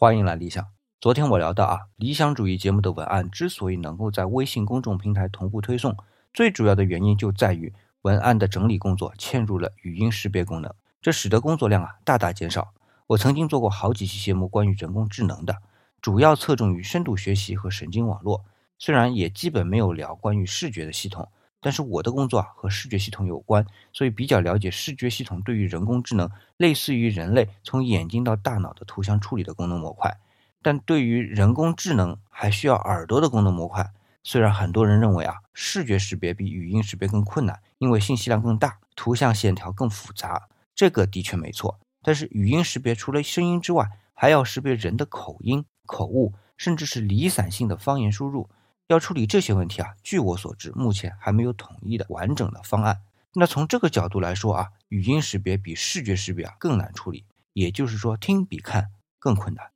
欢迎来理想。昨天我聊到啊，理想主义节目的文案之所以能够在微信公众平台同步推送，最主要的原因就在于文案的整理工作嵌入了语音识别功能，这使得工作量啊大大减少。我曾经做过好几期节目关于人工智能的，主要侧重于深度学习和神经网络，虽然也基本没有聊关于视觉的系统。但是我的工作啊和视觉系统有关，所以比较了解视觉系统对于人工智能类似于人类从眼睛到大脑的图像处理的功能模块。但对于人工智能还需要耳朵的功能模块，虽然很多人认为啊视觉识别比语音识别更困难，因为信息量更大，图像线条更复杂，这个的确没错。但是语音识别除了声音之外，还要识别人的口音、口误，甚至是离散性的方言输入。要处理这些问题啊，据我所知，目前还没有统一的完整的方案。那从这个角度来说啊，语音识别比视觉识别啊更难处理，也就是说听比看更困难。